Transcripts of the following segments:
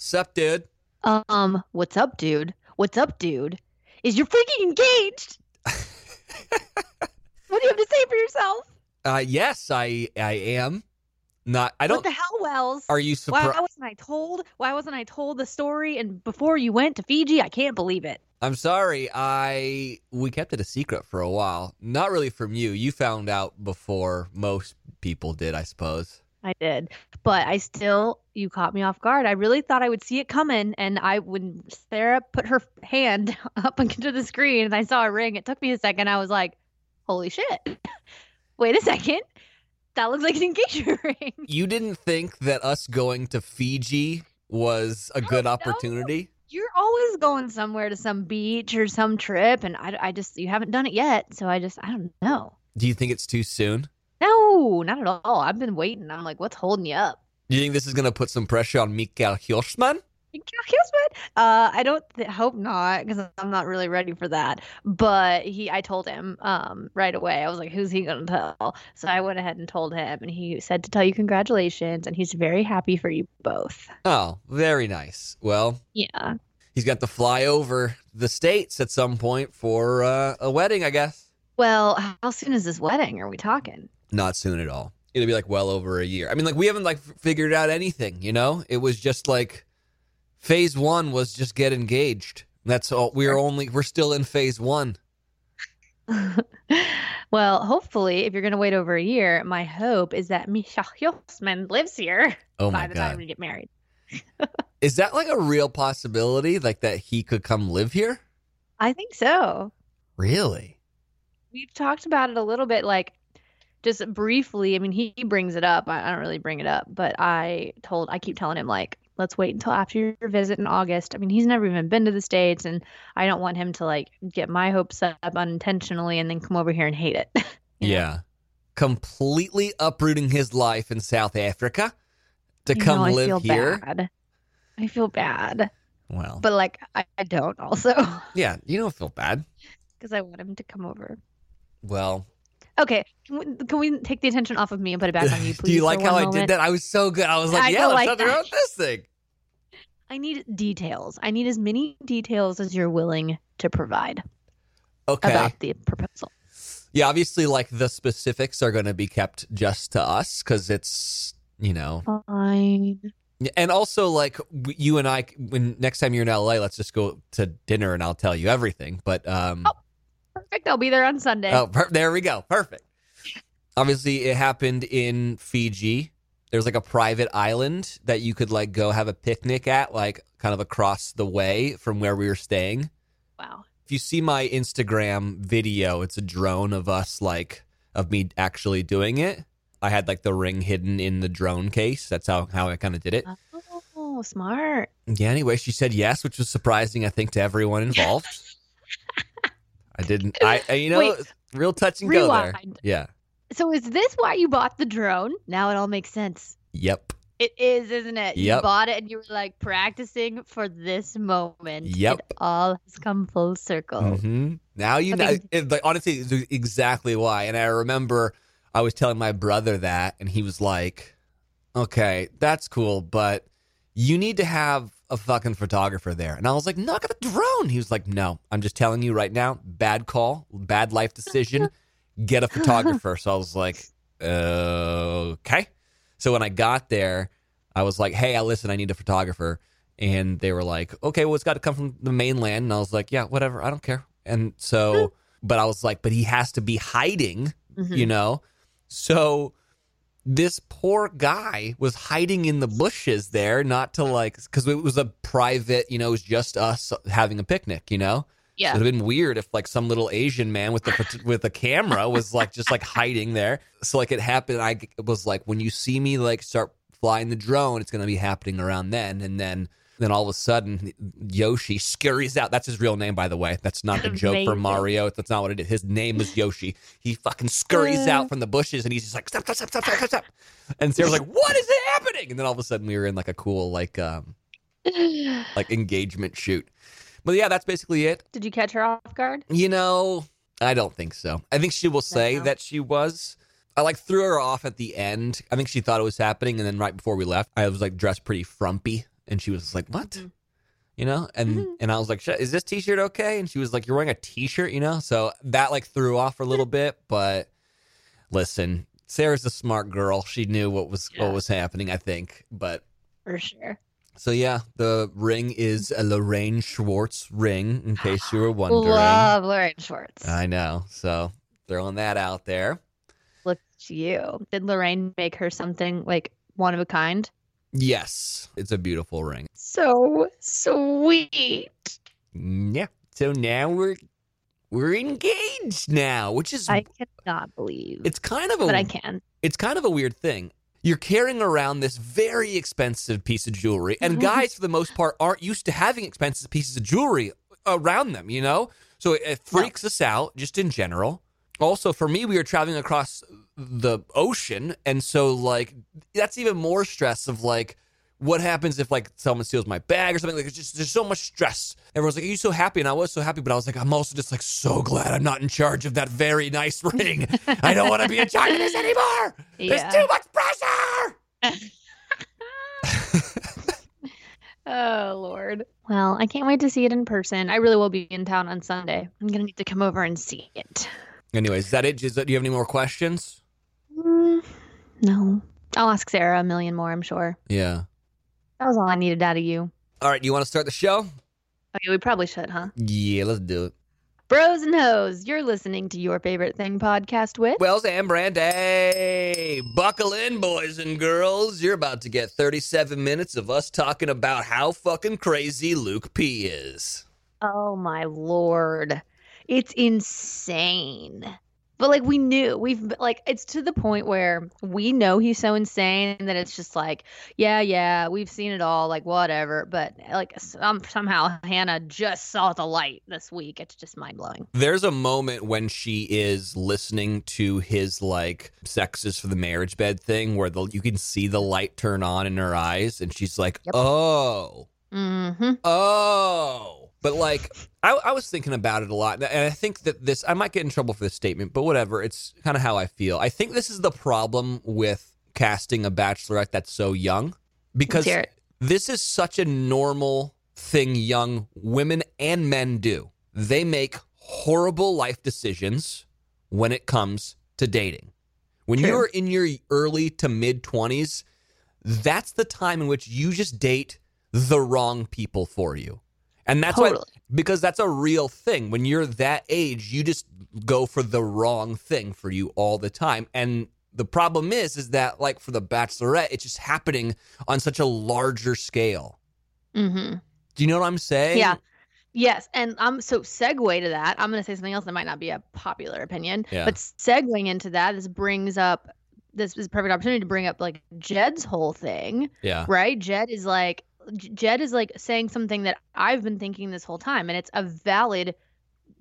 Sup, dude? Um, what's up, dude? What's up, dude? Is you're freaking engaged? what do you have to say for yourself? Uh, yes, I I am. Not. I don't. What the hell, Wells? Are you surprised? Why wasn't I told? Why wasn't I told the story? And before you went to Fiji, I can't believe it. I'm sorry. I we kept it a secret for a while. Not really from you. You found out before most people did, I suppose. I did, but I still you caught me off guard. I really thought I would see it coming, and I when Sarah put her hand up into the screen and I saw a ring, it took me a second. I was like, "Holy shit! Wait a second, that looks like an engagement ring." You didn't think that us going to Fiji was a good know. opportunity? You're always going somewhere to some beach or some trip, and I, I just you haven't done it yet, so I just I don't know. Do you think it's too soon? No, not at all. I've been waiting. I'm like, what's holding you up? Do you think this is going to put some pressure on Mikael Hirschman? Uh, I don't th- hope not because I'm not really ready for that. But he, I told him um right away. I was like, "Who's he gonna tell?" So I went ahead and told him, and he said to tell you congratulations, and he's very happy for you both. Oh, very nice. Well, Yeah, he's got to fly over the states at some point for uh, a wedding, I guess. Well, how soon is this wedding? Are we talking? Not soon at all. It'll be like well over a year. I mean, like we haven't like figured out anything. You know, it was just like phase one was just get engaged. That's all. We're only we're still in phase one. well, hopefully, if you're gonna wait over a year, my hope is that Misha Hilsman lives here Oh by the time god, we get married. is that like a real possibility? Like that he could come live here? I think so. Really? we've talked about it a little bit like just briefly i mean he, he brings it up I, I don't really bring it up but i told i keep telling him like let's wait until after your visit in august i mean he's never even been to the states and i don't want him to like get my hopes up unintentionally and then come over here and hate it you know? Yeah. Completely uprooting his life in South Africa to come know, I live feel here. bad. i feel bad Well, but like i, I don't also yeah, you don't feel bad. because i want him to come over Well, okay can we, can we take the attention off of me and put it back on you please do you like how I moment? did that? I was so good. I was like, I yeah, let's like talk about this thing. I need details. I need as many details as you're willing to provide Okay. about the proposal. Yeah, obviously, like the specifics are going to be kept just to us because it's, you know, Fine. and also like you and I, when next time you're in LA, let's just go to dinner and I'll tell you everything. But, um, Oh, Perfect. I'll be there on Sunday. Oh, per- there we go. Perfect. Obviously, it happened in Fiji. There's like a private island that you could like go have a picnic at, like kind of across the way from where we were staying. Wow. If you see my Instagram video, it's a drone of us, like of me actually doing it. I had like the ring hidden in the drone case. That's how how I kind of did it. Oh, smart. Yeah. Anyway, she said yes, which was surprising, I think, to everyone involved. I didn't. I, I you know, Wait. real touch and go there. Yeah. So is this why you bought the drone? Now it all makes sense. Yep. It is, isn't it? You Yep. bought it and you were like practicing for this moment. Yep. It all has come full circle. hmm Now you know. It, like honestly, it's exactly why. And I remember I was telling my brother that, and he was like, "Okay, that's cool, but you need to have a fucking photographer there." And I was like, "Not got a drone." He was like, "No, I'm just telling you right now. Bad call, bad life decision. Get a photographer." so I was like, "Okay." So when I got there, I was like, "Hey, I listen. I need a photographer." And they were like, "Okay, well, it's got to come from the mainland." And I was like, "Yeah, whatever. I don't care." And so, but I was like, "But he has to be hiding," Mhm. you know. So this poor guy was hiding in the bushes there, not to like, because it was a private, you know, it was just us having a picnic, you know. Yeah. It would have been weird if like some little Asian man with the with a camera was like just like hiding there. So like it happened. I was like, when you see me like start flying the drone, it's gonna be happening around then, and then. Then all of a sudden, Yoshi scurries out. That's his real name, by the way. That's not the joke for Mario. That's not what it is. His name is Yoshi. He fucking scurries Uh. out from the bushes, and he's just like stop, stop, stop, stop, stop, stop, stop. And Sarah's like, "What is happening?" And then all of a sudden, we were in like a cool like um like engagement shoot. But yeah, that's basically it. Did you catch her off guard? You know, I don't think so. I think she will say No. that she was. I like threw her off at the end. I think she thought it was happening, and then right before we left, I was like dressed pretty frumpy And she was like, What? Mhm. You know? And Mhm. and I was like, "Sh- Is this t shirt okay? And she was like, You're wearing a t shirt, you know? So that like threw off for a little bit. But listen, Sarah's a smart girl. She knew what was Yeah. what was happening, I think. But For sure. so yeah, the ring is a Lorraine Schwartz ring, in case you were wondering. Love Lorraine Schwartz. I know. So throwing that out there. Look at you. Did Lorraine make her something like one of a kind? Yes, it's a beautiful ring. So sweet. Yeah. So now we're we're engaged now, which is I cannot believe. it's kind of a but I can. it's kind of a weird thing. You're carrying around this very expensive piece of jewelry, and Mhm. guys, for the most part, aren't used to having expensive pieces of jewelry around them, you know? So it, it No. freaks us out just in general. Also, for me, we were traveling across the ocean, and so, like, that's even more stress of, like, what happens if, like, someone steals my bag or something? Like, it's just, there's so much stress. Everyone's like, Are you so happy? And I was so happy, but I was like, I'm also just, like, so glad I'm not in charge of that very nice ring. I don't want to be in charge of this anymore. There's too much pressure. Oh Lord. Well, I can't wait to see it in person. I really will be in town on Sunday. I'm gonna need to come over and see it. Anyways, is that it? Is that, do you have any more questions? Mm, no. I'll ask Sarah a million more, I'm sure. Yeah. That was all I needed out of you. All right. You want to start the show? Okay, we probably should, huh? Yeah, let's do it. Bros and hoes, you're listening to your favorite thing podcast with Wells and Brandi. Buckle in, boys and girls. You're about to get 37 minutes of us talking about how fucking crazy Luke P is. Oh my lord. It's insane. But like we knew, we've like it's to the point where we know he's so insane that it's just like, yeah, yeah, we've seen it all, like whatever. But like some, somehow Hannah just saw the light this week. It's just mind blowing. There's a moment when she is listening to his like sexes for the marriage bed thing where the, you can see the light turn on in her eyes and she's like, Yep. oh. Mm-hmm. Oh. But like, I, I was thinking about it a lot, and I think that this, I might get in trouble for this statement, but whatever. It's kind of how I feel. I think this is the problem with casting a bachelorette that's so young because this is such a normal thing young women and men do. They make horrible life decisions when it comes to dating. When True. you're in your early to mid 20s, that's the time in which you just date the wrong people for you. And that's why because that's a real thing. When you're that age, you just go for the wrong thing for you all the time. And the problem is is that like for the bachelorette, it's just happening on such a larger scale. Mm-hmm. Do you know what I'm saying? Yeah. Yes, and I'm so segue to that. I'm going to say something else that might not be a popular opinion, Yeah. but segueing into that, this brings up this is a perfect opportunity to bring up like Jed's whole thing, Yeah. right? Jed is like Jed is like saying something that I've been thinking this whole time, and it's a valid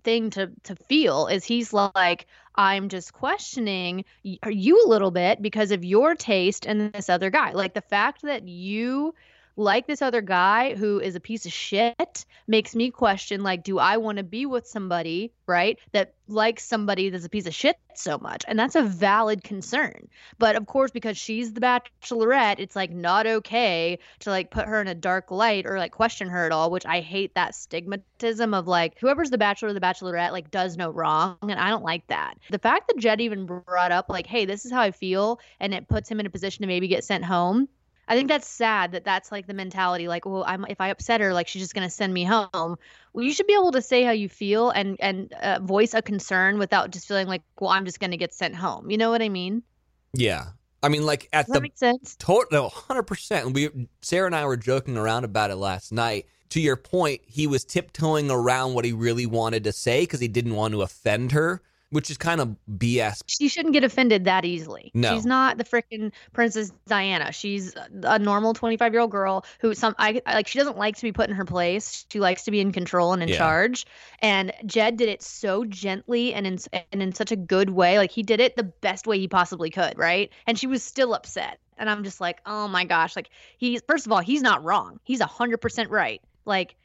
thing to to feel. Is he's like I'm just questioning you a little bit because of your taste and this other guy, like the fact that you like this other guy who is a piece of shit makes me question like do i want to be with somebody right that likes somebody that's a piece of shit so much? And that's a valid concern. But of course because she's the bachelorette it's like not okay to like put her in a dark light or like question her at all which i hate that stigmatism of like whoever's the bachelor or the bachelorette like does no wrong and i don't like that. The fact that jed even brought up like hey this is how i feel and it puts him in a position to maybe get sent home I think that's sad that that's like the mentality. Like, well, I'm if I upset her, like she's just gonna send me home. Well, you should be able to say how you feel and and uh, voice a concern without just feeling like, well, I'm just gonna get sent home. You know what I mean? Yeah. I mean, like at Does the make sense? Total, hundred percent. We Sarah and I were joking around about it last night. To your point, he was tiptoeing around what he really wanted to say because he didn't want to offend her, which is kind of BS. She shouldn't get offended that easily. No. She's not the freaking Princess Diana. She's a normal 25 year old girl who some I I- like. She doesn't like to be put in her place. She likes to be in control and in Yeah. charge. And Jed did it so gently and in and in such a good way. Like he did it the best way he possibly could, right? And she was still upset. And I'm just like, oh my gosh! Like he's first of all, he's not wrong. He's hundred percent right. Like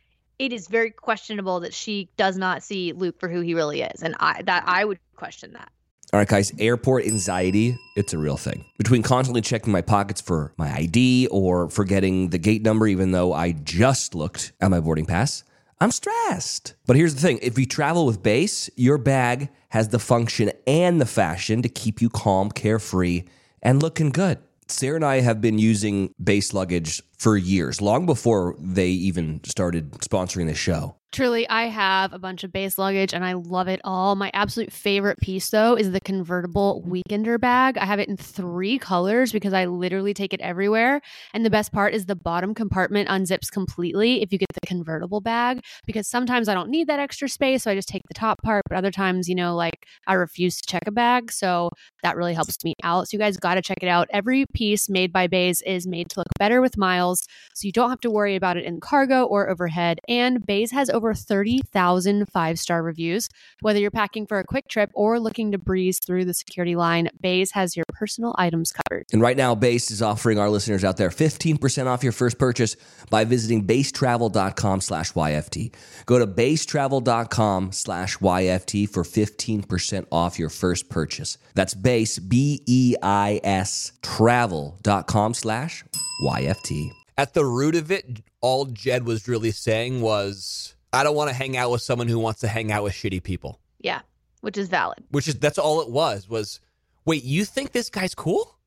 it is very questionable that she does not see Luke for who he really is, and I that I would question that. All right, guys, airport anxiety, it's a real thing. Between constantly checking my pockets for my ID or forgetting the gate number, even though I just looked at my boarding pass, I'm stressed. But here's the thing if you travel with Béis, your bag has the function and the fashion to keep you calm, carefree, and looking good. Sarah and I have been using Béis luggage for years, long before they even started sponsoring the show. Truly, I have a bunch of Béis luggage and I love it all. My absolute favorite piece, though, is the convertible weekender bag. I have it in three colors because I literally take it everywhere. And the best part is the bottom compartment unzips completely if you get the convertible bag because sometimes I don't need that extra space. So I just take the top part. But other times, you know, like I refuse to check a bag. So that really helps me out. So you guys got to check it out. Every piece made by Béis is made to look better with miles. So you don't have to worry about it in cargo or overhead. And Béis has over 30,000 five star reviews. Whether you're packing for a quick trip or looking to breeze through the security line, Béis has your personal items covered. And right now, Béis is offering our listeners out there 15% off your first purchase by visiting beistravel.com slash YFT. Go to beistravel.com slash YFT for 15% off your first purchase. That's Béis, B E I S, travel.com slash YFT. At the root of it, all Jed was really saying was, I don't want to hang out with someone who wants to hang out with shitty people. Yeah, which is valid. Which is that's all it was. Was wait, you think this guy's cool?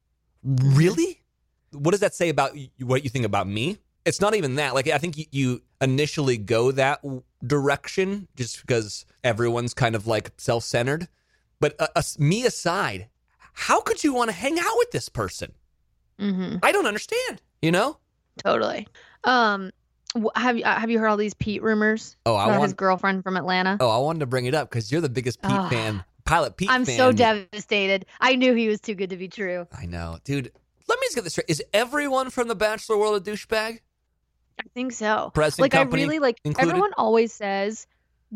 Really? What does that say about what you think about me? It's not even that. Like I think you, you initially go that direction just because everyone's kind of like self-centered. But uh, us- me aside, how could you want to hang out with this person? Mm-hmm. I don't understand. You know? Totally. Um, have you uh, have you heard all these Pete rumors Oh, I about want. his girlfriend from Atlanta? Oh, I wanted to bring it up because you're the biggest Pete Ah. fan, Pilot Pete. I'm fan. so devastated. I knew he was too good to be true. I know, dude. Let me just get this straight. Is everyone from the Bachelor world a douchebag? I think so. Present like I really like included? everyone always says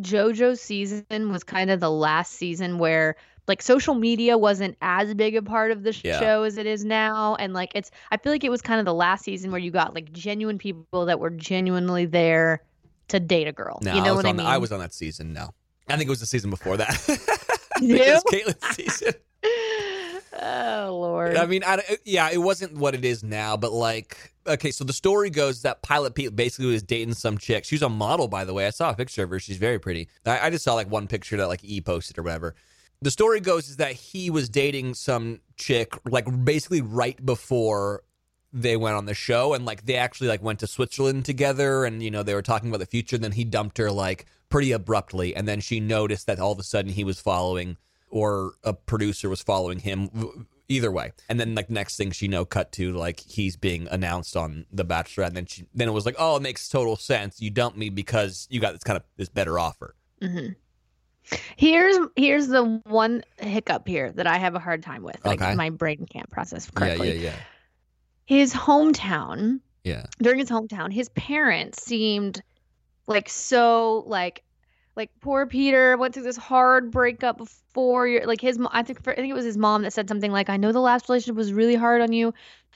JoJo's season was kind of the last season where like social media wasn't as big a part of the sh- Yeah. show as it is now and like it's I feel like it was kind of the last season where you got like genuine people that were genuinely there to date a girl. No, you know I was what I on. mean? I was on that season. No, I think it was the season before that. It was Kaitlyn's season. oh lord. I mean, I, uh, yeah, it wasn't what it is now, but like, okay, so the story goes that Pilot Pete basically was dating some chick. she was a model, by the way. I saw a picture of her. She's very pretty. I, I just saw like one picture that like E posted or whatever. The story goes is that he was dating some chick like basically right before they went on the show and like they actually like went to Switzerland together and you know they were talking about the future and then he dumped her like pretty abruptly and then she noticed that all of a sudden he was following or a producer was following him either way. And then like next thing she know cut to like he's being announced on the bachelor and then she then it was like oh it makes total sense. You dumped me because you got this kind of this better offer. Hmm Here's here's the one hiccup here that I have a hard time with. Like Okay. my brain can't process correctly. yeah yeah yeah His hometown yeah during his hometown, his parents seemed like so like like poor Peter went through this hard breakup before you're like his I think for, I think it was his mom that said something like I know the last relationship was really hard on you.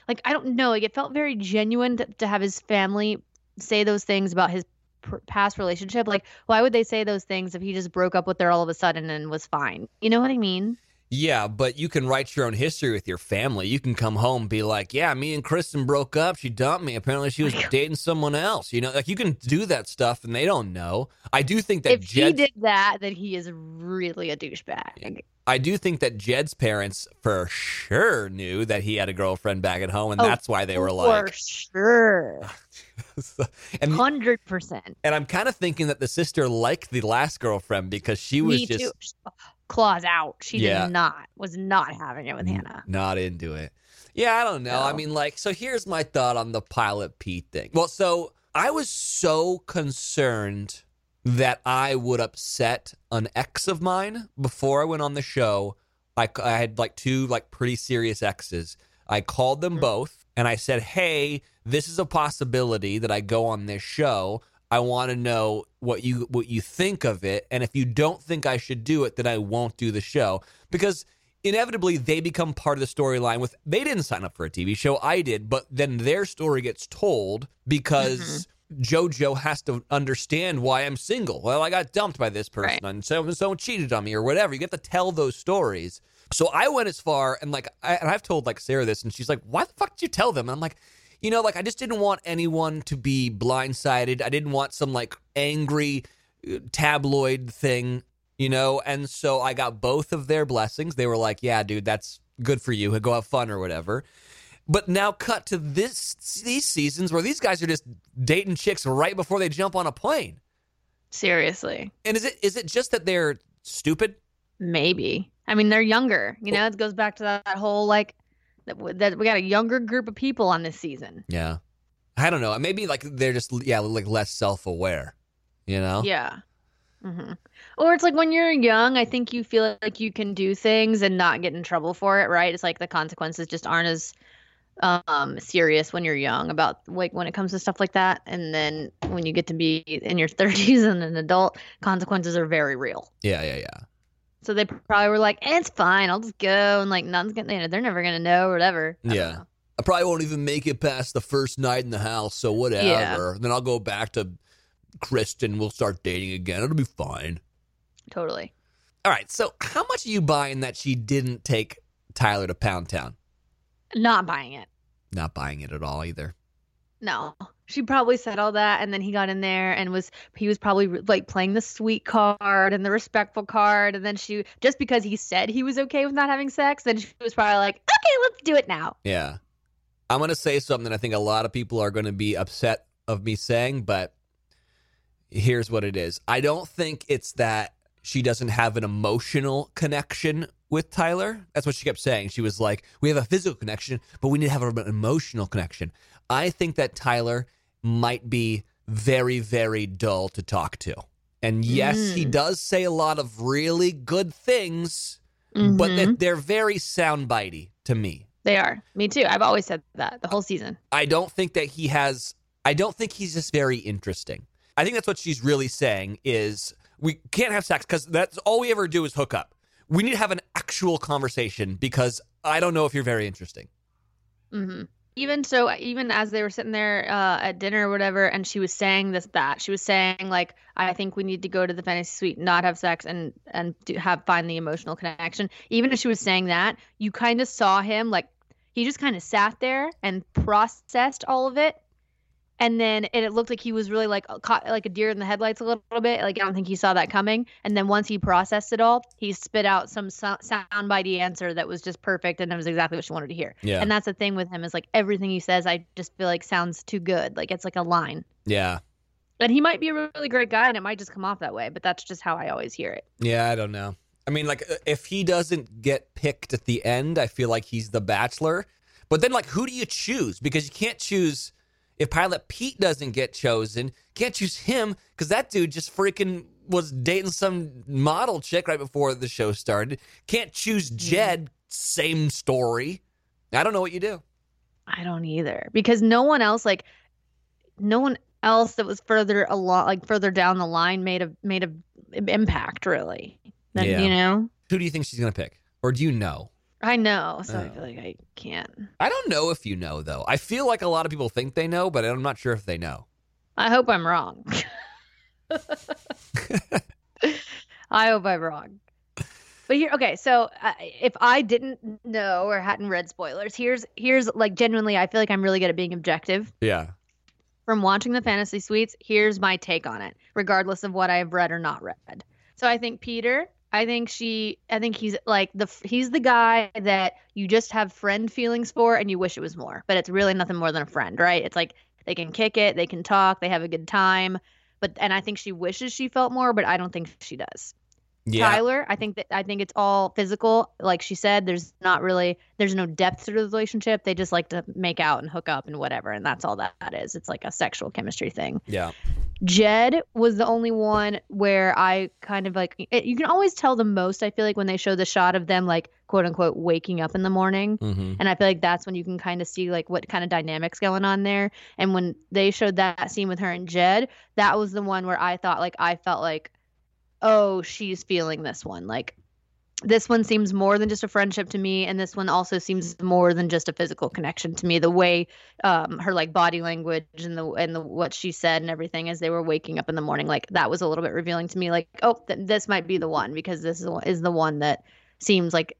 Like I don't know, like it felt very genuine to, to have his family say those things about his pr- past relationship. Like why would they say those things if he just broke up with her all of a sudden and was fine? You know what I mean? Yeah, but you can write your own history with your family. You can come home and be like, "Yeah, me and Kristen broke up. She dumped me. Apparently, she was dating someone else." You know, like you can do that stuff, and they don't know. I do think that if he did that, then he is really a douchebag. I do think that Jed's parents for sure knew that he had a girlfriend back at home, and Oh, that's why they were like, For sure. and Hundred percent. and I'm kind of thinking that the sister liked the last girlfriend because she was Me just too. Claws out. She Yeah. did not was not having it with N- Hannah. Not into it. Yeah, I don't know. I mean, like, so here's my thought on the Pilot Pete thing. Well, so I was so concerned that I would upset an ex of mine before I went on the show. I, I had like two like pretty serious exes. I called them both and I said, "Hey, this is a possibility that I go on this show. I want to know what you what you think of it, and if you don't think I should do it, then I won't do the show because." Inevitably, they become part of the storyline. With they didn't sign up for a TV show, I did, but then their story gets told because mm-hmm. JoJo has to understand why I'm single. Well, I got dumped by this person, Right. and so and so cheated on me, or whatever. You get to tell those stories. So I went as far and like, I, and I've told like Sarah this, and she's like, "Why the fuck did you tell them?" And I'm like, you know, like I just didn't want anyone to be blindsided. I didn't want some like angry uh, tabloid thing, you know. And so I got both of their blessings. They were like, "Yeah, dude, that's good for you. Go have fun or whatever." But now cut to this these seasons where these guys are just dating chicks right before they jump on a plane. Seriously. And is it is it just that they're stupid? Maybe. I mean, they're younger. You know, it goes back to that, that whole like that, w- that we got a younger group of people on this season. Yeah. I don't know. Maybe like they're just yeah, like less self-aware, you know? Yeah. hmm Or it's like when you're young, I think you feel like you can do things and not get in trouble for it, right? It's like the consequences just aren't as um serious when you're young about like when it comes to stuff like that and then when you get to be in your 30s and an adult consequences are very real Yeah, yeah, yeah. So they probably were like eh, it's fine i'll just go and like nothing's gonna you know, they're never gonna know or whatever I Yeah. know. I probably won't even make it past the first night in the house, so whatever. Yeah. Then I'll go back to Kristen. We'll start dating again. It'll be fine. totally All right. So, how much are you buying that she didn't take Tyler to Pound Town? not buying it Not buying it at all either. No. She probably said all that and then he got in there and was he was probably like playing the sweet card and the respectful card and then she just because he said he was okay with not having sex then she was probably like okay let's do it now. Yeah. I'm going to say something that I think a lot of people are going to be upset of me saying, but here's what it is. I don't think it's that she doesn't have an emotional connection with Tyler. That's what she kept saying. She was like, we have a physical connection, but we need to have an emotional connection. I think that Tyler might be very, very dull to talk to. And yes, he Mm. does say a lot of really good things, but Mhm. that they're very soundbitey to me. they are. Me too. I've always said that the whole season. I don't think that he has. I don't think he's just very interesting. I think that's what she's really saying is we can't have sex because that's all we ever do is hook up. We need to have an actual conversation because I don't know if you're very interesting. hmm Even so, even as they were sitting there uh, at dinner or whatever, and she was saying this, that she was saying like, "I think we need to go to the fantasy suite, not have sex, and and have find the emotional connection." Even if she was saying that, you kind of saw him like he just kind of sat there and processed all of it, and then and it looked like he was really like caught like a deer in the headlights a little, little bit. Like I don't think he saw that coming. And then once he processed it all, he spit out some so- soundbitey answer that was just perfect, and it was exactly what she wanted to hear. Yeah. And that's the thing with him is like everything he says, I just feel like sounds too good. Like it's like a line. Yeah. And he might be a really great guy, and it might just come off that way. But that's just how I always hear it. Yeah, I don't know. I mean, like, uh, if he doesn't get picked at the end, I feel like he's the bachelor. But then, like, who do you choose? Because you can't choose if Pilot Pete doesn't get chosen. Can't choose him because that dude just freaking was dating some model chick right before the show started. Can't choose hmm. Jed. Same story. I don't know what you do. I don't either because no one else like no one else that was further along like further down the line made a made a impact really. Then, Yeah. You know. Who do you think she's gonna pick, or do you know? I know, so I Oh. feel like I can't. I don't know if you know though. I feel like a lot of people think they know, but I'm not sure if they know. I hope I'm wrong. I hope I'm wrong. But here, okay. So uh, if I didn't know or hadn't read spoilers, here's here's like genuinely, I feel like I'm really good at being objective. Yeah. From watching the fantasy suites, here's my take on it, regardless of what I've read or not read. So I think Peter. I think she. I think he's like the. He's the guy that you just have friend feelings for, and you wish it was more. But it's really nothing more than a friend, right? It's like they can kick it, they can talk, they have a good time. But and I think she wishes she felt more, but I don't think she does. Yeah. Tyler, I think that I think it's all physical. Like she said, there's not really there's no depth to the relationship. They just like to make out and hook up and whatever, and that's all that, that is. It's like a sexual chemistry thing. Yeah. Jed was the only one where I kind of like it, you can always tell the most. I feel like when they show the shot of them like quote unquote waking up in the morning, Mm-hmm. and I feel like that's when you can kind of see like what kind of dynamics going on there. And when they showed that scene with her and Jed, that was the one where I thought like I felt like, oh, she's feeling this one. Like this one seems more than just a friendship to me, and this one also seems more than just a physical connection to me. The way um, her like body language and the and the what she said and everything as they were waking up in the morning, like that was a little bit revealing to me. Like, oh, th- this might be the one because this is is the one that seems like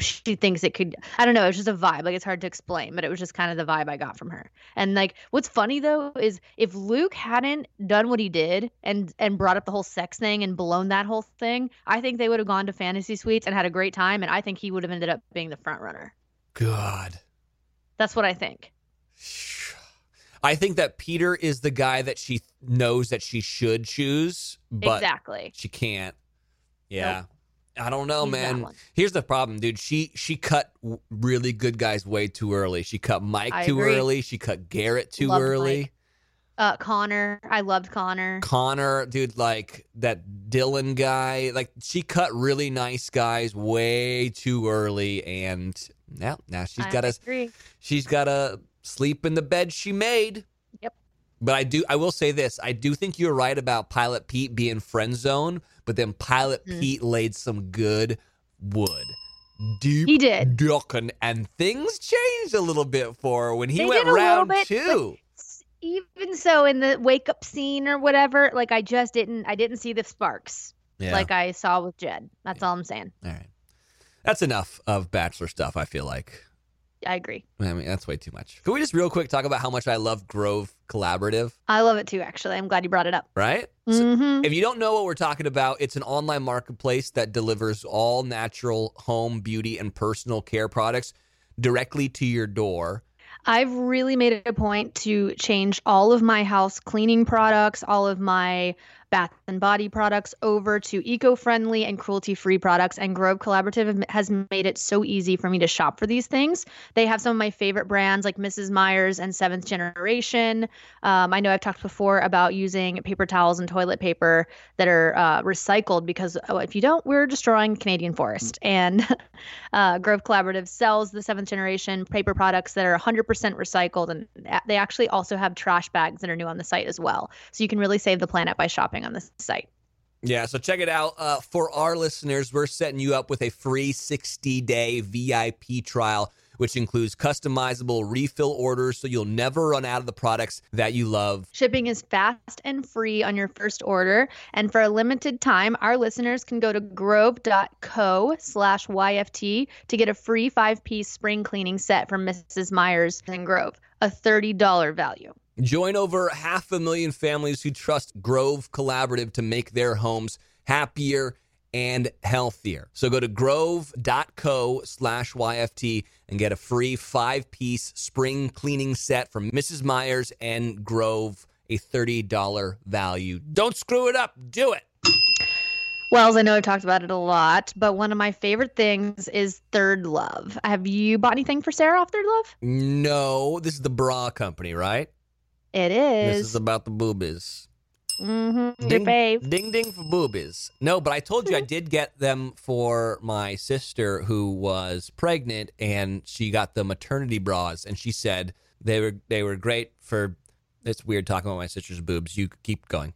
she thinks it could i don't know it's just a vibe like it's hard to explain but it was just kind of the vibe i got from her and like what's funny though is if luke hadn't done what he did and and brought up the whole sex thing and blown that whole thing i think they would have gone to fantasy suites and had a great time and i think he would have ended up being the front runner God. that's what i think I think that Peter is the guy that she knows that she should choose, but exactly she can't. Yeah. I don't know, He's man. Here's the problem, dude. She she cut really good guys way too early. She cut Mike I too agree. early. She cut Garrett too Loved early. Mike. uh connor i loved connor Connor, dude, like that Dylan guy. Like she cut really nice guys way too early, and now now she's got to she's got to sleep in the bed she made. But I do I will say this. I do think you're right about Pilot Pete being friend zone, but then Pilot Mhm. Pete laid some good wood. Deep He did. ducking and things changed a little bit for her when he They went did a little round bit, two. even so in the wake up scene or whatever like i just didn't i didn't see the sparks Yeah. like i saw with jed that's all i'm saying All right. That's enough of bachelor stuff, I feel like. I agree I mean, that's way too much. Can we just real quick talk about how much I love Grove Collaborative, i love it too actually i'm glad you brought it up right? So- hmm If you don't know what we're talking about, it's an online marketplace that delivers all natural home, beauty, and personal care products directly to your door. I've really made it a point to change all of my house cleaning products, all of my bath and body products over to eco-friendly and cruelty-free products and Grove Collaborative has made it so easy for me to shop for these things. They have some of my favorite brands like Mrs. Meyer's and Seventh Generation. Um, I know I've talked before about using paper towels and toilet paper that are uh, recycled because oh, if you don't, we're destroying Canadian forest. And uh, Grove Collaborative sells the seventh generation paper products that are 100% recycled, and they actually also have trash bags that are new on the site as well. So you can really save the planet by shopping on this site. Yeah, so check it out. Uh, for our listeners, we're setting you up with a free 60 day VIP trial, which includes customizable refill orders so you'll never run out of the products that you love. Shipping is fast and free on your first order. And for a limited time, our listeners can go to grove.co slash YFT to get a free five piece spring cleaning set from Mrs. Meyer's and Grove, a $30 value. Join over half a million families who trust Grove Collaborative to make their homes happier and healthier. So go to grove.co slash YFT and get a free five piece spring cleaning set from Mrs. Meyer's and Grove, a $30 value. Don't screw it up. Do it. Wells, I know I've talked about it a lot, but one of my favorite things is Third Love. Have you bought anything for Sarah off Third Love? No, this is the bra company, right? It This is. is about the boobies. mm-hmm. Ding, ding ding for boobies. No, but I told you I did get them for my sister who was pregnant and she got the maternity bras and she said they were they were great for it's weird talking about my sister's boobs. You keep going.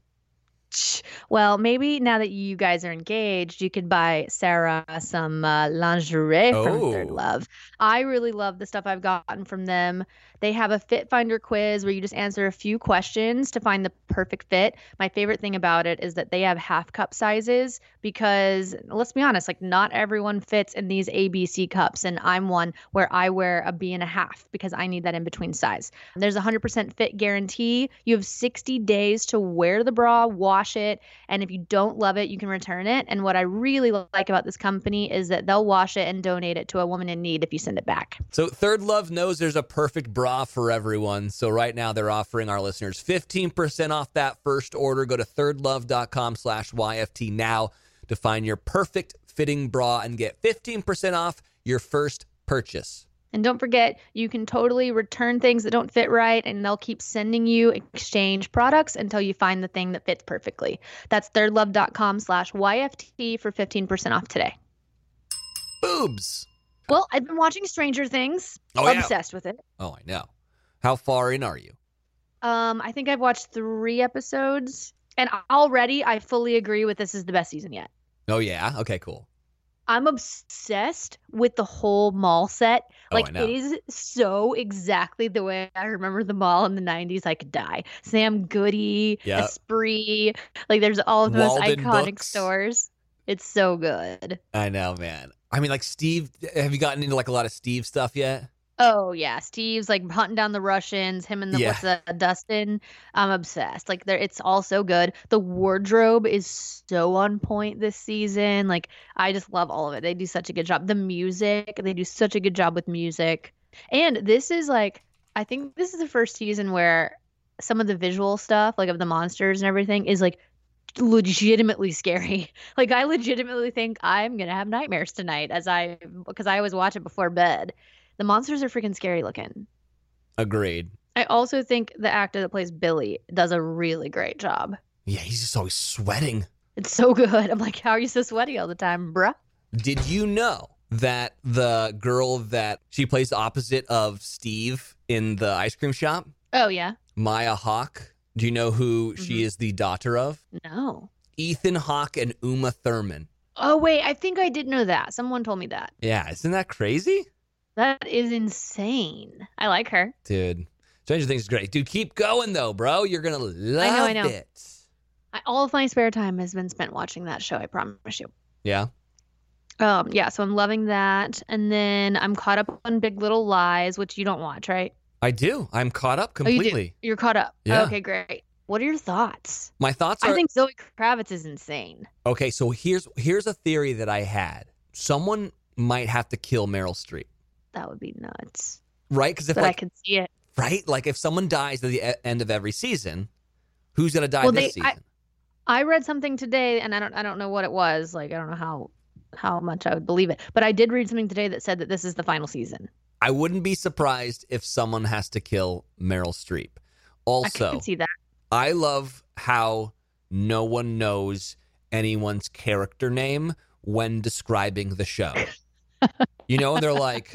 Well, maybe now that you guys are engaged, you could buy Sarah some uh, lingerie from Third Oh. Love. I really love the stuff I've gotten from them. They have a fit finder quiz where you just answer a few questions to find the perfect fit. My favorite thing about it is that they have half cup sizes because let's be honest, like not everyone fits in these ABC cups. And I'm one where I wear a B and a half because I need that in between size. There's a 100% fit guarantee. You have 60 days to wear the bra, wash it, and if you don't love it, you can return it. And what I really like about this company is that they'll wash it and donate it to a woman in need if you send it back. So Third Love knows there's a perfect bra for everyone. So right now they're offering our listeners 15% off that first order. Go to thirdlove.com slash YFT now to find your perfect fitting bra and get 15% off your first purchase. And don't forget, you can totally return things that don't fit right, and they'll keep sending you exchange products until you find the thing that fits perfectly. That's thirdlove.com slash YFT for 15% off today. Boobs. Well, I've been watching Stranger Things. Oh, yeah. obsessed with it. Oh, I know. How far in are you? Um, I think I've watched three episodes, and already I fully agree with this is the best season yet. Oh, yeah. Okay, cool. I'm obsessed with the whole mall set. Oh, Like know. it is so exactly the way I remember the mall in the 90s. I could die. Sam Goody, Yep. Esprit. Like there's all of those Walden iconic Books. stores. It's so good. I know, man. I mean, like Steve. Have you gotten into like a lot of Steve stuff yet? Oh yeah, Steve's like hunting down the Russians. Him and the Yeah. what's the Dustin. I'm obsessed. Like there, it's all so good. The wardrobe is so on point this season. Like I just love all of it. They do such a good job. The music, they do such a good job with music. And this is like, I think this is the first season where some of the visual stuff, like of the monsters and everything, is like legitimately scary. Like I legitimately think I'm gonna have nightmares tonight as I because I always watch it before bed. The monsters are freaking scary looking. Agreed. I also think the actor that plays Billy does a really great job. Yeah, he's just always sweating. It's so good. I'm like, how are you so sweaty all the time, bruh? Did you know that the girl that she plays opposite of Steve in the ice cream shop, Oh yeah. Maya Hawke? Do you know who she Mhm. is the daughter of? No. Ethan Hawke and Uma Thurman. Oh wait, I think I did know that. Someone told me that. Yeah, isn't that crazy? That is insane. I like her. Dude. Stranger Things is great. Dude, keep going though, bro. You're gonna love I know. it. I, all of my spare time has been spent watching that show. I promise you. Yeah. Um, yeah. So I'm loving that, and then I'm caught up on Big Little Lies, which you don't watch, right? I do. I'm caught up Oh, you completely. You're caught up. Yeah. Okay, great. What are your thoughts? My thoughts are I think Zoe Kravitz is insane. Okay, so here's here's a theory that I had. Someone might have to kill Meryl Streep, That would be nuts. right? Because if But I like could see it. right, like if someone dies at the e- end of every season, who's gonna die Well, this they- I- season? I read something today, and I don't I don't know what it was. Like I don't know how how much I would believe it, but I did read something today that said that this is the final season. I wouldn't be surprised if someone has to kill Meryl Streep. Also, I could see that. I love how no one knows anyone's character name when describing the show. you know, and they're like,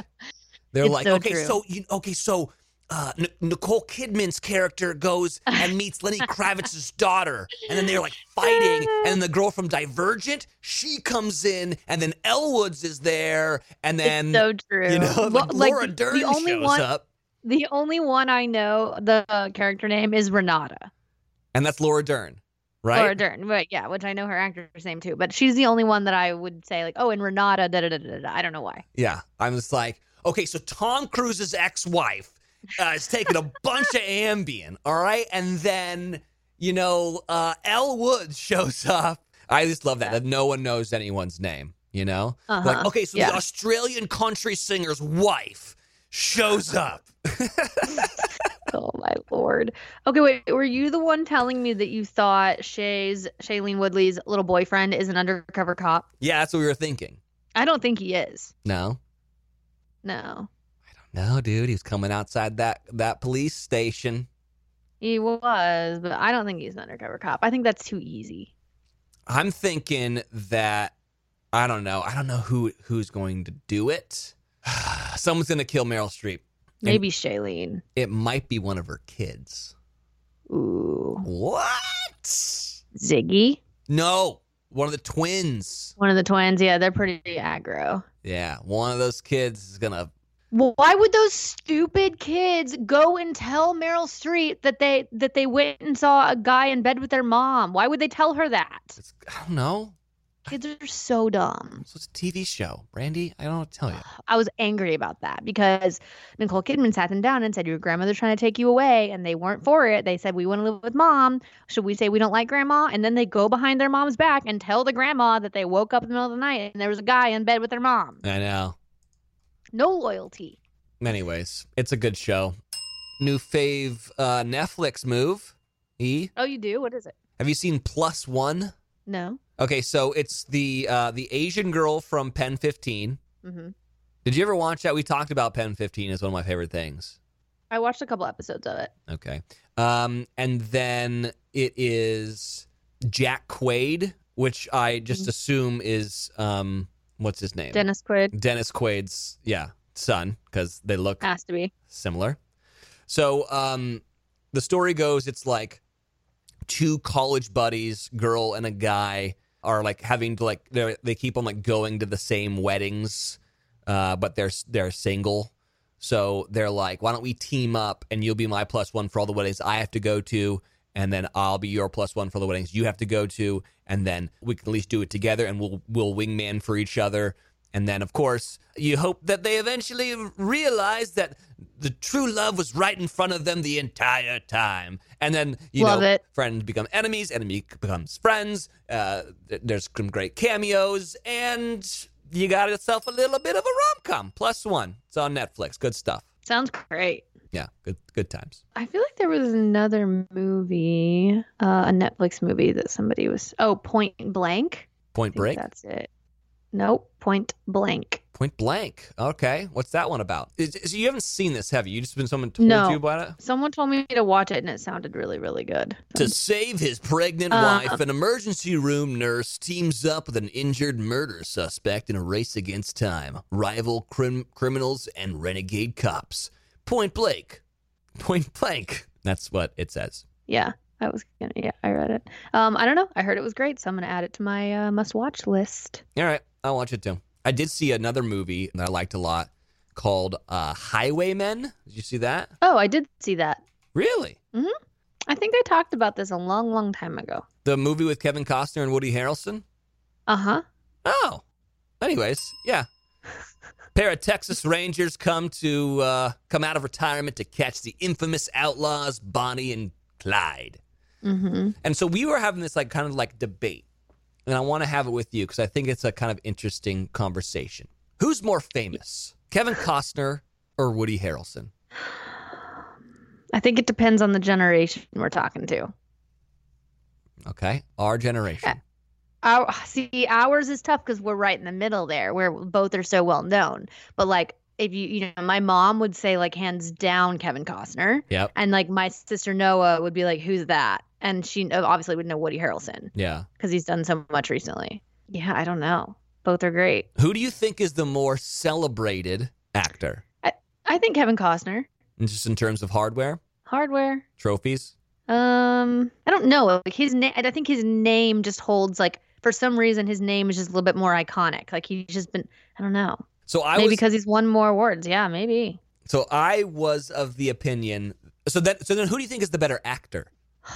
they're It's like, so okay, true. so you, okay, so uh, N- Nicole Kidman's character goes and meets Lenny Kravitz's daughter, and then they're like fighting, and then the girl from Divergent, she comes in, and then Elle Woods is there, and then it's so true. you know, Well, like Laura the- Dern the only shows one, up, the only one I know, the uh, character name is Renata. and that's Laura Dern, right? Laura Dern, right? Yeah, which I know her actor's name too, but she's the only one that I would say like, oh, and Renata, da da da da. da. I don't know why. Yeah, I'm just like, okay, so Tom Cruise's ex-wife uh, is taking a bunch of Ambien, all right, and then you know, uh, Elle Woods shows up. I just love that that no one knows anyone's name. You know, Uh-huh. like okay, so yeah. the Australian country singer's wife shows up. Oh my lord. Okay, wait. Were you the one telling me that you thought Shay's Shailene Woodley's little boyfriend is an undercover cop? yeah, that's what we were thinking. I don't think he is. No, No, no, dude, he was coming outside that that police station. he was, but I don't think he's an undercover cop. I think that's too easy. I'm thinking that I don't know. I don't know who who's going to do it. Someone's going to kill Meryl Streep. Maybe Shailene. It might be one of her kids. Ooh, What? Ziggy, No, one of the twins. one of the twins. Yeah, they're pretty aggro. Yeah, one of those kids is gonna. Well, why would those stupid kids go and tell Meryl Streep that they that they went and saw a guy in bed with their mom? Why would they tell her that? It's, I don't know. Kids are so dumb. So It's a TV show, Brandi. I don't know what to tell you. I was angry about that because Nicole Kidman sat them down and said, Your grandmother's trying to take you away. And they weren't for it. They said, We want to live with mom. Should we say we don't like grandma? And then they go behind their mom's back and tell the grandma that they woke up in the middle of the night and there was a guy in bed with their mom. I know. No loyalty. Anyways, it's a good show. New fave uh, Netflix move. E. Oh, you do? What is it? Have you seen Plus One? No. Okay, so it's the uh, the Asian girl from PEN15. hmm Did you ever watch that? We talked about PEN15 as one of my favorite things. I watched a couple episodes of it. Okay. Um, and then it is Jack Quaid, which I just Mhm. assume is um, what's his name? Dennis Quaid Dennis Quaid's yeah son because they look has to be. similar. So um, the story goes, it's like two college buddies, girl and a guy, are like having to like they they keep on like going to the same weddings, uh, but they're they're single. So they're like, why don't we team up and you'll be my plus one for all the weddings I have to go to, and then I'll be your plus one for the weddings you have to go to, and then we can at least do it together, and we'll we'll wingman for each other. And then, of course, you hope that they eventually realize that the true love was right in front of them the entire time. And then, you Love know, it. friends become enemies, enemy becomes friends. Uh, there's some great cameos, and you got yourself a little bit of a rom com. Plus one. It's on Netflix. Good stuff. Sounds great. Yeah, good good times. I feel like there was another movie, uh, a Netflix movie that somebody was. Oh, Point Blank. Point Break. That's it. Nope. Point Blank. Point Blank. Okay, what's that one about? Is, is- you haven't seen this, have you? You just been someone told No. you about it. Someone told me to watch it, and it sounded really, really good. To save his pregnant Uh, wife, an emergency room nurse teams up with an injured murder suspect in a race against time. Rival crim- criminals and renegade cops. Point blank. Point blank. That's what it says. Yeah, I was gonna. Yeah, I read it. Um, I don't know. I heard it was great, so I'm gonna add it to my uh, must-watch list. All right, I'll watch it too. I did see another movie that I liked a lot called uh, Highwaymen. Did you see that? Oh, I did see that. Really? Mhm. I think I talked about this a long, long time ago. The movie with Kevin Costner and Woody Harrelson? Uh huh. Oh. Anyways, yeah. Pair of Texas Rangers come to uh, come out of retirement to catch the infamous outlaws Bonnie and Clyde. Mm-hmm. And so we were having this like kind of like debate, and I want to have it with you because I think it's a kind of interesting conversation. Who's more famous, Kevin Costner or Woody Harrelson? I think it depends on the generation we're talking to. Okay, our generation. Our, see, ours is tough because we're right in the middle there, where both are so well known. But like, if you, you know, my mom would say like hands down Kevin Costner, Yep. and like my sister Noah would be like, "Who's that?" And she obviously would know Woody Harrelson Yeah. because he's done so much recently. Yeah, I don't know. Both are great. Who do you think is the more celebrated actor, I I think Kevin Costner, just in terms of hardware, hardware. trophies? Um, I don't know. Like his name, I think his name just holds like for some reason his name is just a little bit more iconic. Like he's just been, I don't know, So I maybe was because he's won more awards. Yeah, maybe. So I was of the opinion. So that so then who do you think is the better actor?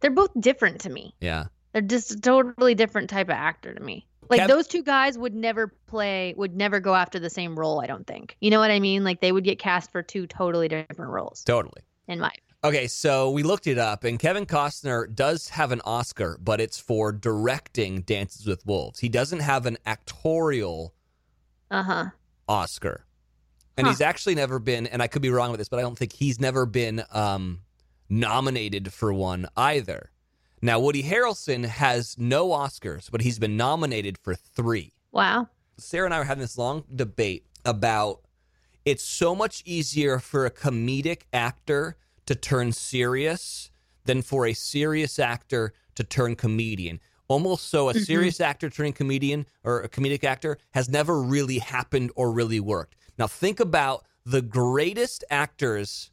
They're both different to me. Yeah. They're just a totally different type of actor to me. Like Kev- those two guys would never play, would never go after the same role. I don't think. You know what I mean? Like they would get cast for two totally different roles. Totally. In my Okay, so we looked it up, and Kevin Costner does have an Oscar, but it's for directing Dances with Wolves. He doesn't have an actorial uh huh. Oscar, and Huh. he's actually never been. And I could be wrong with this, but I don't think he's never been um, nominated for one either. Now, Woody Harrelson has no Oscars, but he's been nominated for three. Wow. Sarah and I were having this long debate about it's so much easier for a comedic actor to turn serious than for a serious actor to turn comedian. Almost so, a serious actor turning comedian or a comedic actor has never really happened or really worked. Now, think about the greatest actors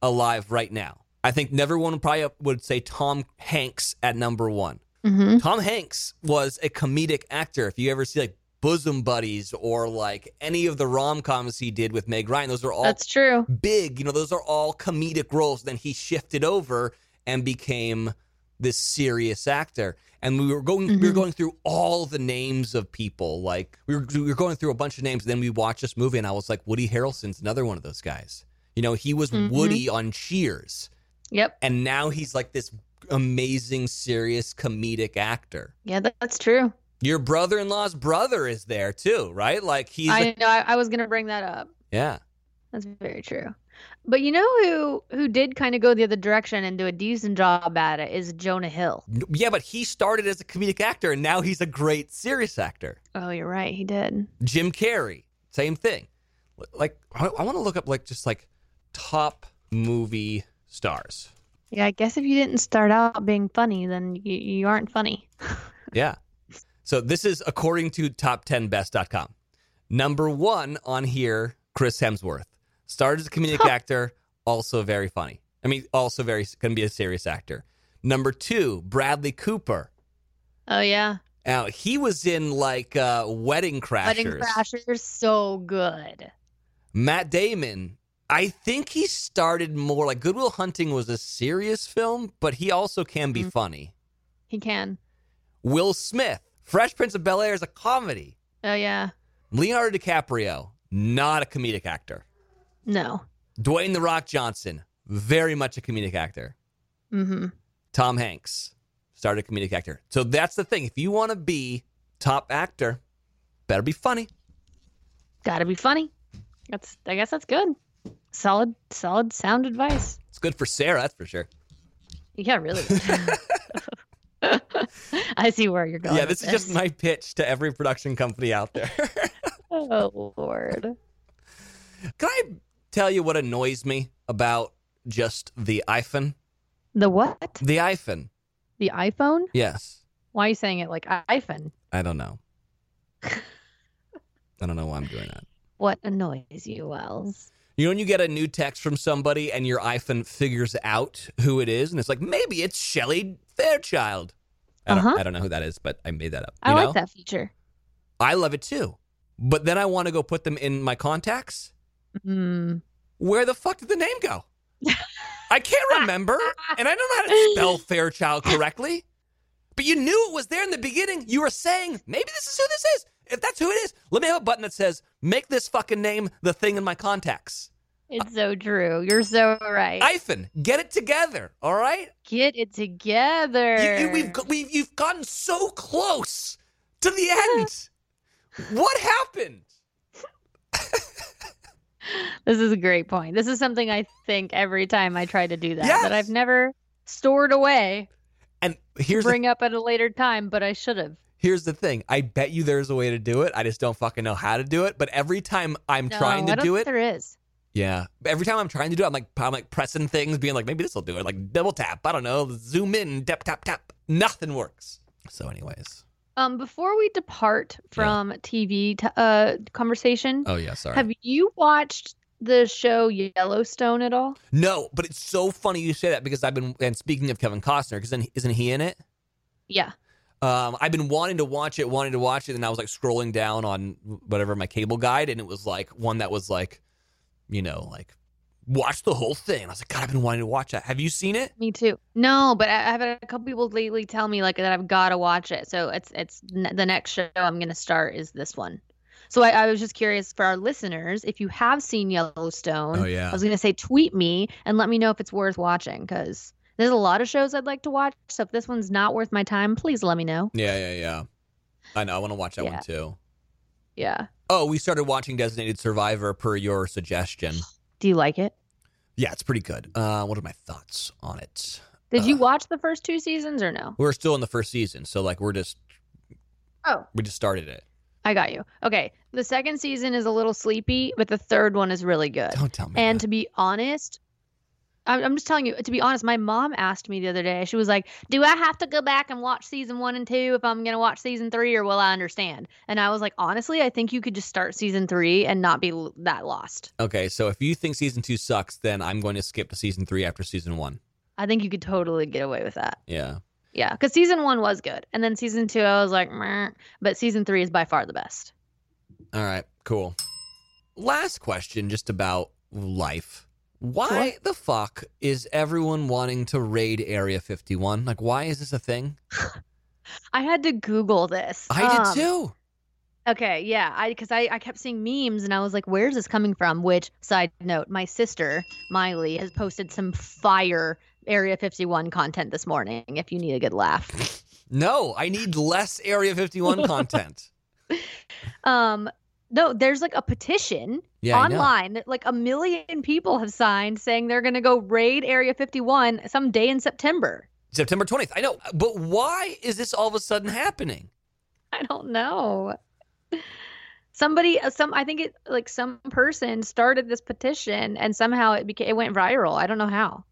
alive right now. I think everyone probably would say Tom Hanks at number one. Mm-hmm. Tom Hanks was a comedic actor. If you ever see like Bosom Buddies or like any of the rom coms he did with Meg Ryan, those are all That's true. big. You know, those are all comedic roles. Then he shifted over and became this serious actor. And we were going, we were Mhm. going through all the names of people. Like we were, we were going through a bunch of names. And then we watched this movie, and I was like, Woody Harrelson's another one of those guys. You know, he was Mhm. Woody on Cheers, Yep. and now he's like this amazing, serious comedic actor. Yeah, that's true. Your brother-in-law's brother is there too, right? Like he's, I know. I, I was gonna bring that up. yeah. That's very true. But you know who who did kind of go the other direction and do a decent job at it is Jonah Hill. Yeah, but he started as a comedic actor and now he's a great serious actor. Oh, you're right. He did. Jim Carrey, same thing. Like I, I want to look up like just like top movie stars. Yeah, I guess if you didn't start out being funny, then you, you aren't funny. Yeah. So this is according to top10best.com. Number 1 on here, Chris Hemsworth. Started as a comedic actor, also very funny. I mean, also very can be a serious actor. Number 2, Bradley Cooper. Oh yeah, Now, he was in like uh, Wedding Crashers. Wedding Crashers so good. Matt Damon, I think he started more like Good Will Hunting was a serious film, but he also can be Mhm. funny. He can. Will Smith, Fresh Prince of Bel Air is a comedy. Oh yeah. Leonardo DiCaprio, not a comedic actor. No. Dwayne The Rock Johnson, very much a comedic actor. Mm-hmm. Tom Hanks, started a comedic actor. So that's the thing. If you want to be top actor, better be funny. Gotta be funny. That's. I guess that's good. Solid, solid sound advice. It's good for Sarah, that's for sure. Yeah, really. I see where you're going. yeah, this is just my pitch to every production company out there. Oh Lord. Can I tell you what annoys me about just the iPhone? The what? The iPhone. The iPhone? Yes. Why are you saying it like iPhone? I don't know. I don't know why I'm doing that. What annoys you, Wells? You know when you get a new text from somebody and your iPhone figures out who it is, and it's like maybe it's Shelley Fairchild. I don't, Uh-huh. I don't know who that is, but I made that up. I you like know? that feature. I love it too. But then I want to go put them in my contacts. Mm. Where the fuck did the name go? I can't remember, and I don't know how to spell Fairchild correctly. But you knew it was there in the beginning. You were saying maybe this is who this is. If that's who it is, let me have a button that says "Make this fucking name the thing in my contacts." It's so true. You're so right. Iphone, get it together. All right, Get it together. you, you, we've, we've you've gotten so close to the end. what happened? This is a great point. This is something I think every time I try to do that Yes. that I've never stored away And here's the bring up at a later time, but I should have. Here's the thing. I bet you there's a way to do it. I just don't fucking know how to do it. But every time I'm trying to do it, There is. Yeah. Every time I'm trying to do it, I'm like I'm like pressing things, being like, maybe this will do it. Like double tap. I don't know. Zoom in. Tap tap tap. Nothing works. So, anyways. Um, before we depart from TV t- uh conversation, Oh yeah. Sorry. have you watched the show Yellowstone at all? no, but it's so funny you say that because I've been and speaking of Kevin Costner, because isn't he in it? Yeah. Um, I've been wanting to watch it, wanting to watch it, and I was like scrolling down on whatever my cable guide, and it was like one that was like, you know, like watch the whole thing. I was like, God, I've been wanting to watch that. Have you seen it? Me too. No, but I- I've had a couple people lately tell me like that I've got to watch it. So it's it's the next show I'm gonna start is this one. So I, I was just curious for our listeners if you have seen Yellowstone. Oh, yeah. I was gonna say tweet me and let me know if it's worth watching because there's a lot of shows I'd like to watch. So if this one's not worth my time, please let me know. Yeah, yeah, yeah. I know. I want to watch that Yeah. one too. Yeah. Oh, we started watching Designated Survivor per your suggestion. Do you like it? Yeah, it's pretty good. Uh, what are my thoughts on it? Did you Uh. watch the first two seasons or no? We're still in the first season, so like we're just Oh. we just started it. I got you. Okay. The second season is a little sleepy, but the third one is really good. Don't tell me. And that. to be honest, I'm I'm just telling you, to be honest, my mom asked me the other day, she was like, Do I have to go back and watch season one and two if I'm going to watch season three, or will I understand? And I was like, Honestly, I think you could just start season three and not be l- that lost. okay, so if you think season two sucks, then I'm going to skip to season three after season one. I think you could totally get away with that. Yeah. Yeah. Because season one was good. And then season two, I was like, Meh. But season three is by far the best. All right, cool. Last question just about life. Why the fuck is everyone wanting to raid Area 51? Like, why is this a thing? I had to Google this. I Um, did too. Okay, yeah, I because I, I kept seeing memes and I was like, where's this coming from? Which side note, my sister Miley has posted some fire Area 51 content this morning. If you need a good laugh, No, I need less Area 51 content. um, no, there's like a petition Yeah, online that like a million people have signed saying they're gonna go raid Area 51 some day in September. September 20th. I know. But why is this all of a sudden happening? I don't know. Somebody, uh, some I think it like some person started this petition and somehow it became it went viral. I don't know how.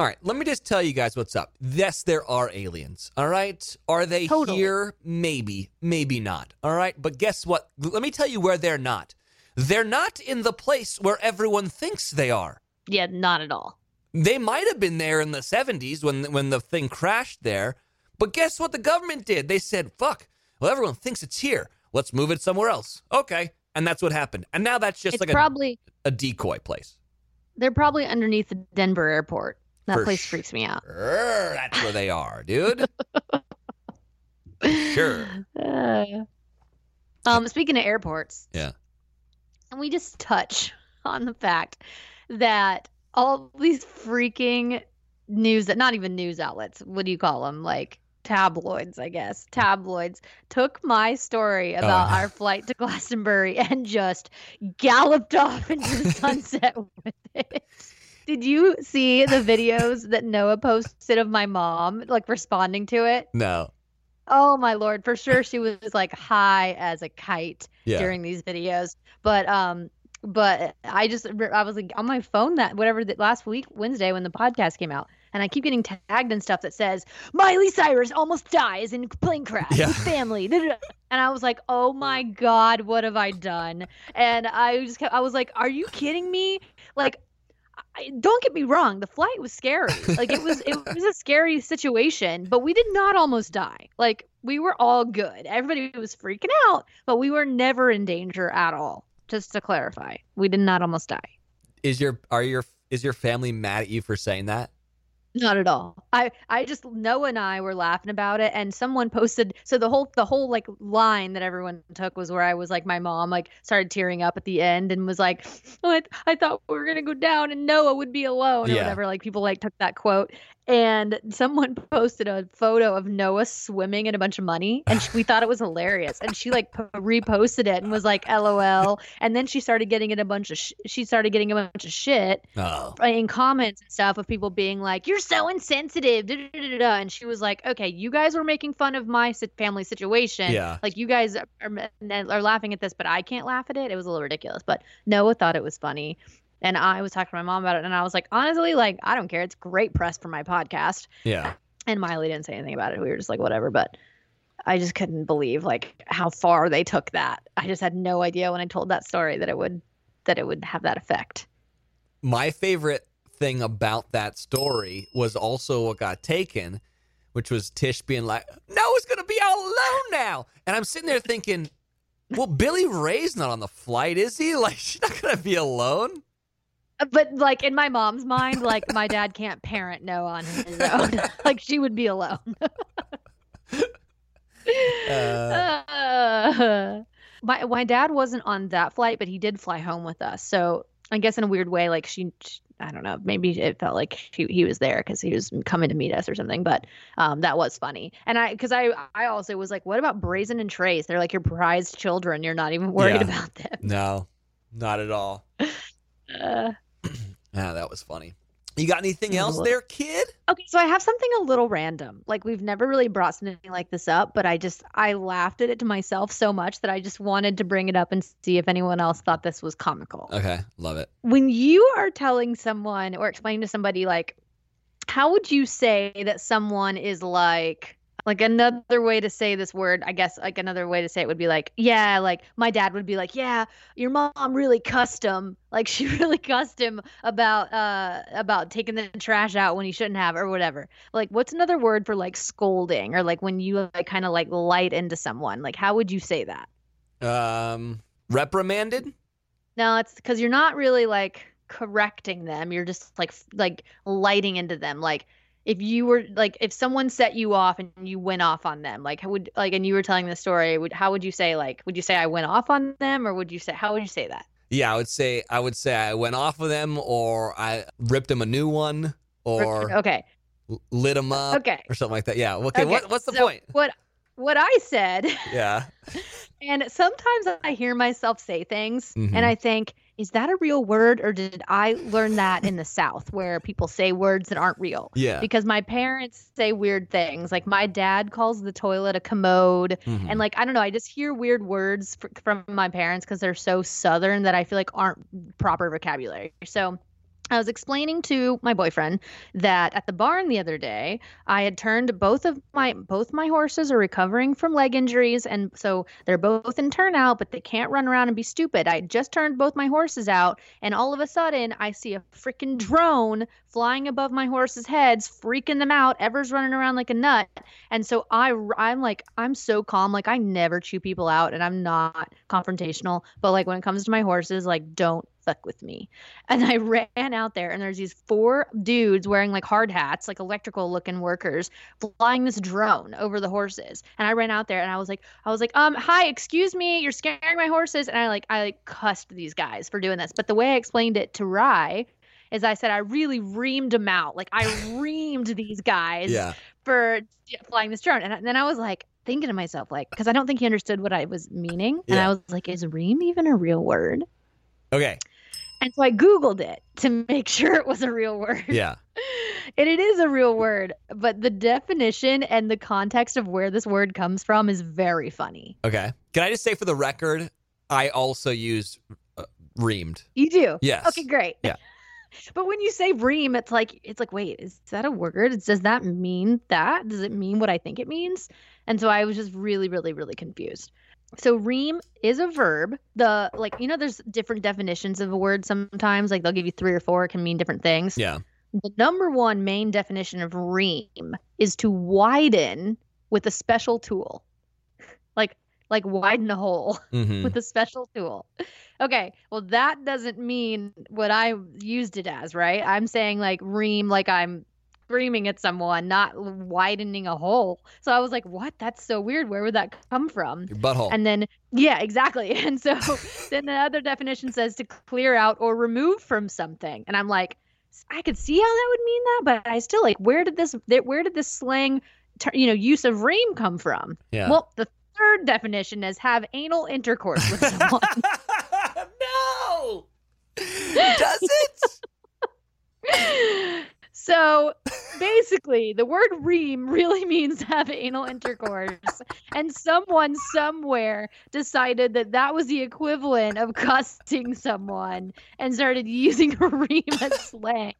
All right, let me just tell you guys what's up. Yes, there are aliens. All right. Are they Totally. here? Maybe, maybe not. All right. But guess what? Let me tell you where they're not. They're not in the place where everyone thinks they are. Yeah, not at all. They might have been there in the 70s when when the thing crashed there. But guess what the government did? They said, "Fuck. Well, everyone thinks it's here. Let's move it somewhere else." Okay. And that's what happened. And now that's just it's like probably a decoy place. They're probably underneath the Denver airport. That For place freaks me out. Sure, that's where they are, dude. sure. Uh, um, speaking of airports, Yeah. And we just touch on the fact that all these freaking news that not even news outlets, what do you call them? Like tabloids, I guess. Tabloids took my story about yeah. our flight to Glastonbury and just galloped off into the sunset with it. Did you see the videos that Noah posted of my mom like responding to it? No. Oh my lord, for sure she was like high as a kite Yeah. during these videos. But um but I just I was like on my phone that whatever that last week Wednesday when the podcast came out and I keep getting tagged and stuff that says Miley Cyrus almost dies in plane crash Yeah. with family. And I was like, "Oh my god, what have I done?" And I just kept, I was like, "Are you kidding me?" Like I, don't get me wrong, the flight was scary. Like it was it was a scary situation, but we did not almost die. Like we were all good. Everybody was freaking out, but we were never in danger at all. Just to clarify, we did not almost die. Is your are your is your family mad at you for saying that? Not at all. I I just Noah and I were laughing about it, and someone posted. So the whole the whole like line that everyone took was where I was like, my mom like started tearing up at the end and was like, oh, I, I thought we were gonna go down and Noah would be alone or Yeah. whatever. Like people like took that quote, and someone posted a photo of Noah swimming in a bunch of money, and she, we thought it was hilarious, and she like po- reposted it and was like, LOL, and then she started getting in a bunch of sh- she started getting a bunch of shit Oh. Uh, in comments and stuff of people being like, "You're so insensitive," da, da, da, and she was like, "Okay, you guys were making fun of my family situation. Yeah. Like you guys are, are laughing at this, but I can't laugh at it. It was a little ridiculous." But Noah thought it was funny, and I was talking to my mom about it, and I was like, honestly, like I don't care. It's great press for my podcast. Yeah. And Miley didn't say anything about it. We were just like, whatever. But I just couldn't believe like how far they took that. I just had no idea when I told that story that it would that it would have that effect. My favorite thing about that story was also what got taken, which was Tish being like, Noah's going to be all alone now. And I'm sitting there thinking, well, Billy Ray's not on the flight, is he? Like, she's not going to be alone. Uh, But like in my mom's mind, like my dad can't parent Noah on his own. like she would be alone. Uh, Uh, my my dad wasn't on that flight, but he did fly home with us. So I guess in a weird way, like she, she- I don't know, maybe it felt like he, he was there because he was coming to meet us or something. But um, that was funny. And I, because I, I also was like, what about Braison and Trace? They're like your prized children. You're not even worried Yeah. about them. no, not at all. Uh, Yeah, that was funny. You got anything else well- there, kid? Okay, so I have something a little random. Like we've never really brought something like this up, but I just I laughed at it to myself so much that I just wanted to bring it up and see if anyone else thought this was comical. Okay, love it. When you are telling someone or explaining to somebody like how would you say that someone is like like another way to say this word, I guess like another way to say it would be like, yeah, like my dad would be like, yeah, your mom really custom, like she really cussed him about uh about taking the trash out when he shouldn't have or whatever. Like what's another word for like scolding or like when you like kind of like light into someone? Like how would you say that? Um, reprimanded? No, it's because you're not really like correcting them. You're just like like lighting into them. Like if you were like if someone set you off and you went off on them, like would like and you were telling the story, would how would you say like would you say I went off on them or would you say how would you say that? Yeah, I would say I would say I went off of them, or I ripped them a new one, or okay, lit them up, okay, or something like that. Yeah. Okay. okay. What, what's the So point? What what I said, Yeah. and sometimes I hear myself say things, Mhm. and I think. Is that a real word, or did I learn that in the South, where people say words that aren't real? Yeah. because my parents say weird things. Like my dad calls the toilet a commode, Mhm. and like I don't know, I just hear weird words fr- from my parents because they're so southern that I feel like aren't proper vocabulary. So. I was explaining to my boyfriend that at the barn the other day, I had turned both of my both my horses are recovering from leg injuries, and so they're both in turnout, but they can't run around and be stupid. I just turned both my horses out, and all of a sudden, I see a freaking drone flying above my horse's heads, freaking them out. Ever's running around like a nut. And so I, I'm like, I'm so calm. Like I never chew people out and I'm not confrontational. But like when it comes to my horses, like don't fuck with me. And I ran out there and there's these four dudes wearing like hard hats, like electrical looking workers, flying this drone over the horses. And I ran out there and I was like, I was like, um, hi, excuse me, you're scaring my horses. And I like, I like cussed these guys for doing this. But the way I explained it to Rye is I said I really reamed them out. Like I reamed these guys Yeah. for flying this drone. And then I was like thinking to myself, like, because I don't think he understood what I was meaning. And I was like, is ream even a real word? Okay. And so I Googled it to make sure it was a real word. Yeah. and it is a real word, but the definition and the context of where this word comes from is very funny. Okay. Can I just say for the record, I also use uh, reamed. You do? Yes. Okay, great. Yeah. But when you say ream, it's like it's like, wait, is that a word? Does that mean that? Does it mean what I think it means? And so I was just really, really, really confused. So ream is a verb. The like, you know, there's different definitions of a word sometimes. Like they'll give you three or four, it can mean different things. Yeah. The number one main definition of ream is to widen with a special tool. Like widen a hole hmm with a special tool. Okay, well that doesn't mean what I used it as, right? I'm saying like ream like I'm screaming at someone, not widening a hole. So I was like, what? That's so weird. Where would that come from? Your butthole. And then, yeah, exactly. And so then the other definition says to clear out or remove from something. And I'm like, I could see how that would mean that, but I still like, where did this, where did this slang, you know, use of ream come from? yeah. Well, the third definition is have anal intercourse with someone. no. Does it? so basically, the word ream really means have anal intercourse. and someone somewhere decided that that was the equivalent of cussing someone and started using ream as slang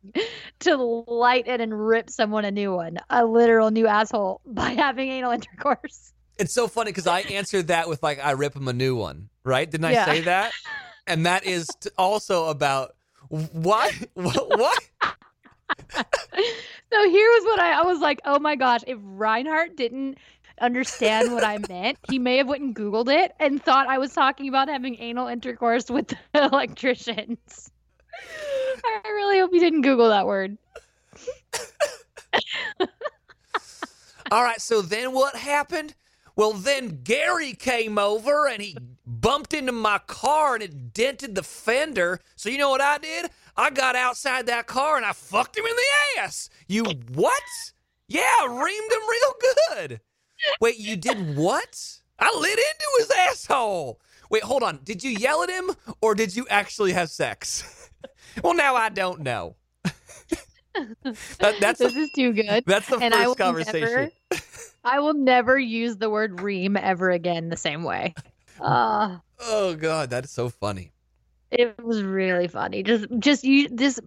to light it and rip someone a new one, a literal new asshole, by having anal intercourse. It's so funny because I answered that with like I rip him a new one, right? Didn't I Yeah. say that? And that is t- also about why What? what? So here was what I, I was like, oh my gosh, if Reinhardt didn't understand what I meant, he may have went and Googled it and thought I was talking about having anal intercourse with the electricians. I really hope he didn't Google that word. All right. So then what happened? Well, then Gary came over and he bumped into my car and it dented the fender. So you know what I did? I got outside that car and I fucked him in the ass. You what? Yeah, reamed him real good. Wait, you did what? I lit into his asshole. Wait, hold on. Did you yell at him or did you actually have sex? well, now I don't know. That- that's this the, is too good. that's the and first conversation. never, I will never use the word ream ever again the same way. Uh, Oh god, that's so funny. it was really funny. Just, just you, this,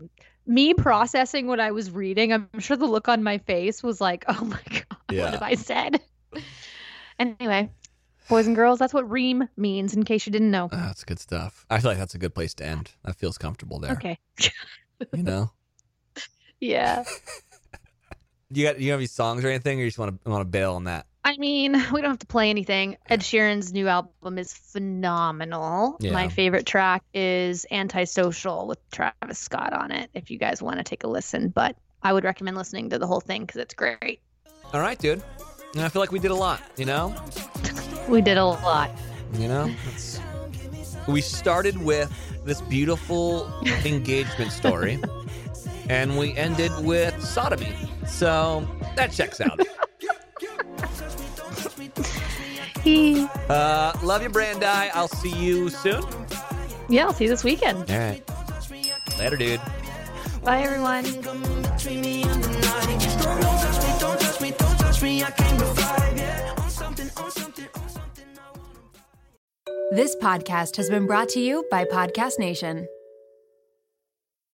me processing what I was reading. I'm sure the look on my face was like, "Oh my god, Yeah. what have I said?" anyway, boys and girls, that's what ream means. In case you didn't know. Oh, that's good stuff. I feel like that's a good place to end. That feels comfortable there. Okay. You know, Yeah. You got you have any songs or anything, or you just want to want to bail on that? I mean, we don't have to play anything. Ed Sheeran's new album is phenomenal. Yeah. My favorite track is Antisocial with Travis Scott on it, if you guys want to take a listen. But I would recommend listening to the whole thing because it's great. All right, dude. And I feel like we did a lot. You know, We did a lot. you know. We started with this beautiful engagement story, and we ended with sodomy. So that checks out. He, Uh, love you, Brandi. I'll see you soon. yeah, I'll see you this weekend. All right. Later, dude. Bye, everyone. This podcast has been brought to you by Podcast Nation.